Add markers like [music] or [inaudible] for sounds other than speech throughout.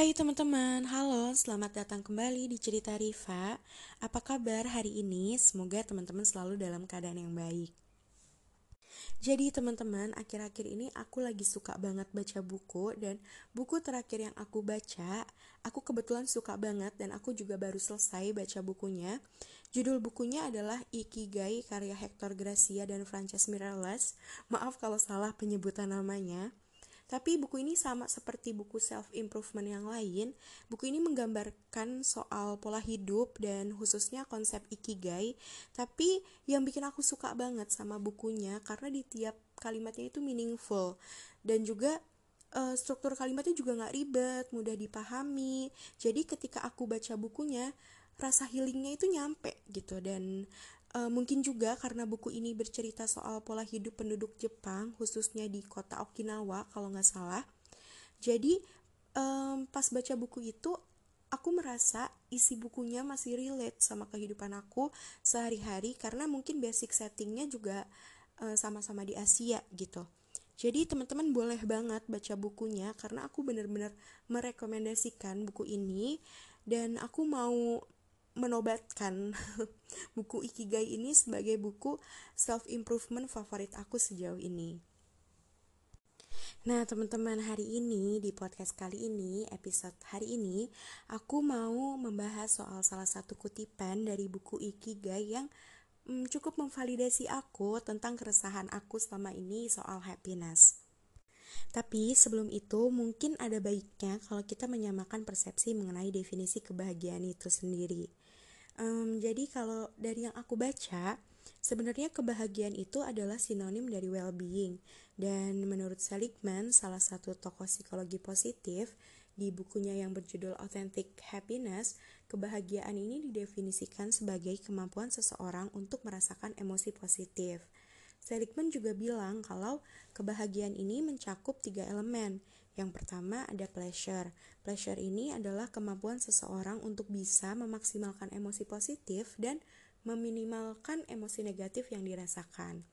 Hai teman-teman, halo, selamat datang kembali di Cerita Riva. Apa kabar hari ini? Semoga teman-teman selalu dalam keadaan yang baik. Jadi teman-teman, akhir-akhir ini aku lagi suka banget baca buku dan buku terakhir yang aku baca, aku kebetulan suka banget dan aku juga baru selesai baca bukunya. Judul bukunya adalah Ikigai karya Hector Gracia dan Frances Miralles. Maaf kalau salah penyebutan namanya. Tapi buku ini sama seperti buku self improvement yang lain. Buku ini menggambarkan soal pola hidup dan khususnya konsep ikigai. Tapi yang bikin aku suka banget sama bukunya karena di tiap kalimatnya itu meaningful dan juga uh, struktur kalimatnya juga nggak ribet, mudah dipahami. Jadi ketika aku baca bukunya, rasa healingnya itu nyampe gitu dan Uh, mungkin juga karena buku ini bercerita soal pola hidup penduduk Jepang, khususnya di kota Okinawa kalau nggak salah. Jadi um, pas baca buku itu, aku merasa isi bukunya masih relate sama kehidupan aku sehari-hari karena mungkin basic settingnya juga sama sama-sama di Asia gitu. Jadi teman-teman boleh banget baca bukunya karena aku benar-benar merekomendasikan buku ini dan aku mau menobatkan [laughs] buku Ikigai ini sebagai buku self improvement favorit aku sejauh ini. Nah, teman-teman, hari ini di podcast kali ini, episode hari ini, aku mau membahas soal salah satu kutipan dari buku Ikigai yang hmm, cukup memvalidasi aku tentang keresahan aku selama ini soal happiness. Tapi sebelum itu mungkin ada baiknya kalau kita menyamakan persepsi mengenai definisi kebahagiaan itu sendiri. Um, jadi kalau dari yang aku baca, sebenarnya kebahagiaan itu adalah sinonim dari well-being. Dan menurut Seligman, salah satu tokoh psikologi positif, di bukunya yang berjudul Authentic Happiness, kebahagiaan ini didefinisikan sebagai kemampuan seseorang untuk merasakan emosi positif. Seligman juga bilang kalau kebahagiaan ini mencakup tiga elemen. Yang pertama ada pleasure. Pleasure ini adalah kemampuan seseorang untuk bisa memaksimalkan emosi positif dan meminimalkan emosi negatif yang dirasakan.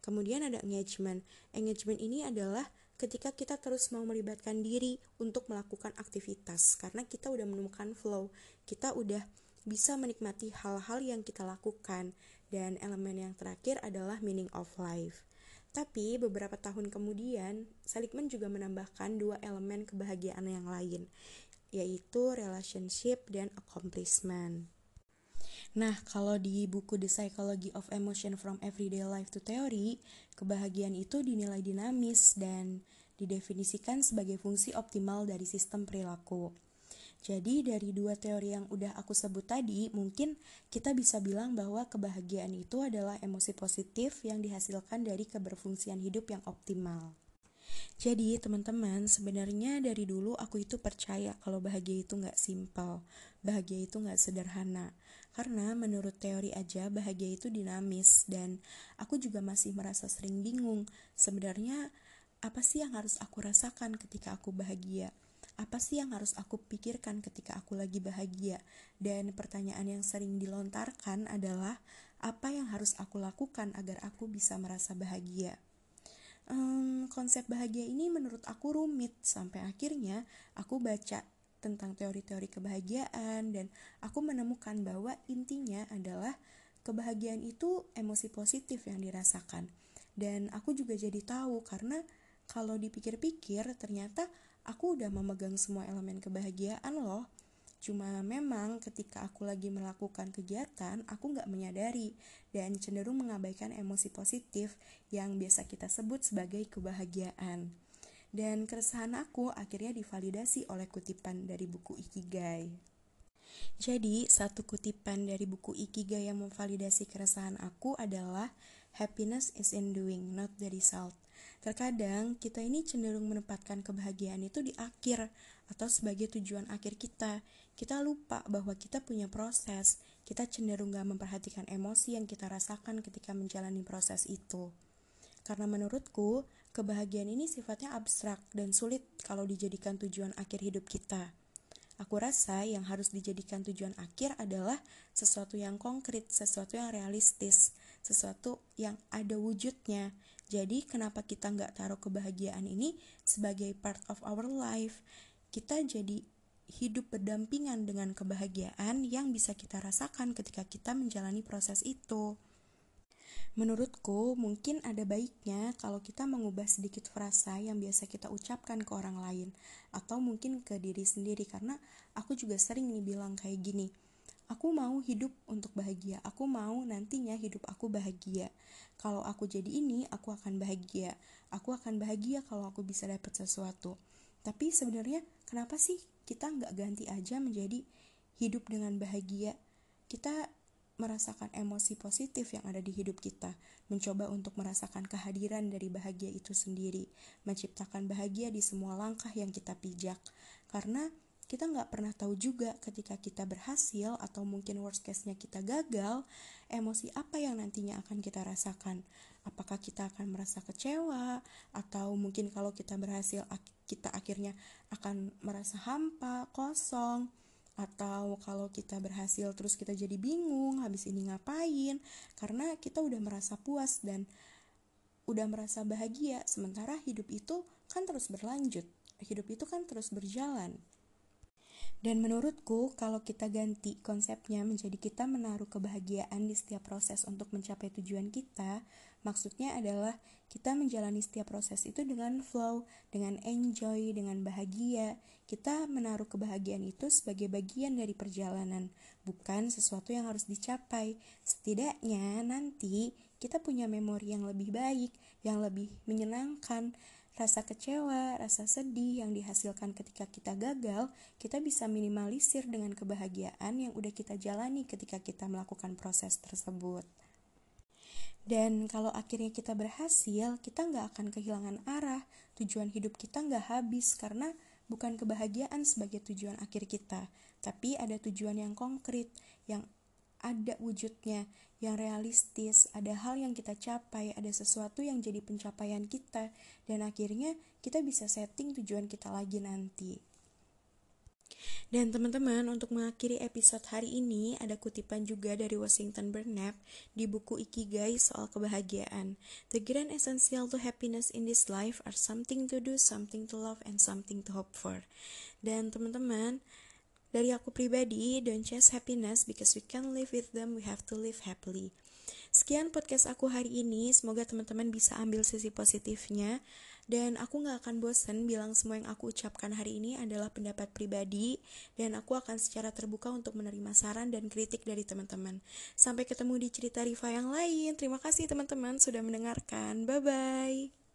Kemudian ada engagement. Engagement ini adalah ketika kita terus mau melibatkan diri untuk melakukan aktivitas karena kita udah menemukan flow, kita udah bisa menikmati hal-hal yang kita lakukan dan elemen yang terakhir adalah meaning of life. Tapi beberapa tahun kemudian, Seligman juga menambahkan dua elemen kebahagiaan yang lain, yaitu relationship dan accomplishment. Nah, kalau di buku The Psychology of Emotion from Everyday Life to Theory, kebahagiaan itu dinilai dinamis dan didefinisikan sebagai fungsi optimal dari sistem perilaku. Jadi dari dua teori yang udah aku sebut tadi, mungkin kita bisa bilang bahwa kebahagiaan itu adalah emosi positif yang dihasilkan dari keberfungsian hidup yang optimal. Jadi teman-teman, sebenarnya dari dulu aku itu percaya kalau bahagia itu nggak simpel, bahagia itu nggak sederhana. Karena menurut teori aja bahagia itu dinamis dan aku juga masih merasa sering bingung. Sebenarnya apa sih yang harus aku rasakan ketika aku bahagia? Apa sih yang harus aku pikirkan ketika aku lagi bahagia? Dan pertanyaan yang sering dilontarkan adalah apa yang harus aku lakukan agar aku bisa merasa bahagia? Um, konsep bahagia ini menurut aku rumit sampai akhirnya aku baca tentang teori-teori kebahagiaan dan aku menemukan bahwa intinya adalah kebahagiaan itu emosi positif yang dirasakan. Dan aku juga jadi tahu karena kalau dipikir-pikir ternyata aku udah memegang semua elemen kebahagiaan loh. Cuma memang ketika aku lagi melakukan kegiatan, aku nggak menyadari dan cenderung mengabaikan emosi positif yang biasa kita sebut sebagai kebahagiaan. Dan keresahan aku akhirnya divalidasi oleh kutipan dari buku Ikigai. Jadi, satu kutipan dari buku Ikigai yang memvalidasi keresahan aku adalah Happiness is in doing, not the result. Terkadang kita ini cenderung menempatkan kebahagiaan itu di akhir atau sebagai tujuan akhir kita. Kita lupa bahwa kita punya proses. Kita cenderung gak memperhatikan emosi yang kita rasakan ketika menjalani proses itu. Karena menurutku, kebahagiaan ini sifatnya abstrak dan sulit kalau dijadikan tujuan akhir hidup kita. Aku rasa yang harus dijadikan tujuan akhir adalah sesuatu yang konkret, sesuatu yang realistis, sesuatu yang ada wujudnya, jadi kenapa kita nggak taruh kebahagiaan ini sebagai part of our life? Kita jadi hidup berdampingan dengan kebahagiaan yang bisa kita rasakan ketika kita menjalani proses itu. Menurutku, mungkin ada baiknya kalau kita mengubah sedikit frasa yang biasa kita ucapkan ke orang lain, atau mungkin ke diri sendiri, karena aku juga sering nih bilang kayak gini, aku mau hidup untuk bahagia, aku mau nantinya hidup aku bahagia. Kalau aku jadi ini, aku akan bahagia. Aku akan bahagia kalau aku bisa dapat sesuatu. Tapi sebenarnya kenapa sih kita nggak ganti aja menjadi hidup dengan bahagia? Kita merasakan emosi positif yang ada di hidup kita, mencoba untuk merasakan kehadiran dari bahagia itu sendiri, menciptakan bahagia di semua langkah yang kita pijak. Karena kita nggak pernah tahu juga ketika kita berhasil atau mungkin worst case-nya kita gagal, emosi apa yang nantinya akan kita rasakan. Apakah kita akan merasa kecewa, atau mungkin kalau kita berhasil, kita akhirnya akan merasa hampa, kosong, atau kalau kita berhasil terus kita jadi bingung habis ini ngapain? Karena kita udah merasa puas dan udah merasa bahagia. Sementara hidup itu kan terus berlanjut. Hidup itu kan terus berjalan dan menurutku, kalau kita ganti konsepnya menjadi kita menaruh kebahagiaan di setiap proses untuk mencapai tujuan kita, maksudnya adalah kita menjalani setiap proses itu dengan flow, dengan enjoy, dengan bahagia. Kita menaruh kebahagiaan itu sebagai bagian dari perjalanan, bukan sesuatu yang harus dicapai. Setidaknya nanti kita punya memori yang lebih baik, yang lebih menyenangkan, Rasa kecewa, rasa sedih yang dihasilkan ketika kita gagal, kita bisa minimalisir dengan kebahagiaan yang udah kita jalani ketika kita melakukan proses tersebut. Dan kalau akhirnya kita berhasil, kita nggak akan kehilangan arah, tujuan hidup kita nggak habis karena bukan kebahagiaan sebagai tujuan akhir kita, tapi ada tujuan yang konkret, yang ada wujudnya yang realistis, ada hal yang kita capai, ada sesuatu yang jadi pencapaian kita, dan akhirnya kita bisa setting tujuan kita lagi nanti. Dan teman-teman, untuk mengakhiri episode hari ini, ada kutipan juga dari Washington Burnett di buku Ikigai soal kebahagiaan. The grand essential to happiness in this life are something to do, something to love, and something to hope for. Dan teman-teman, dari aku pribadi, don't chase happiness because we can live with them, we have to live happily. Sekian podcast aku hari ini, semoga teman-teman bisa ambil sisi positifnya. Dan aku gak akan bosen bilang semua yang aku ucapkan hari ini adalah pendapat pribadi. Dan aku akan secara terbuka untuk menerima saran dan kritik dari teman-teman. Sampai ketemu di cerita Riva yang lain. Terima kasih teman-teman sudah mendengarkan. Bye-bye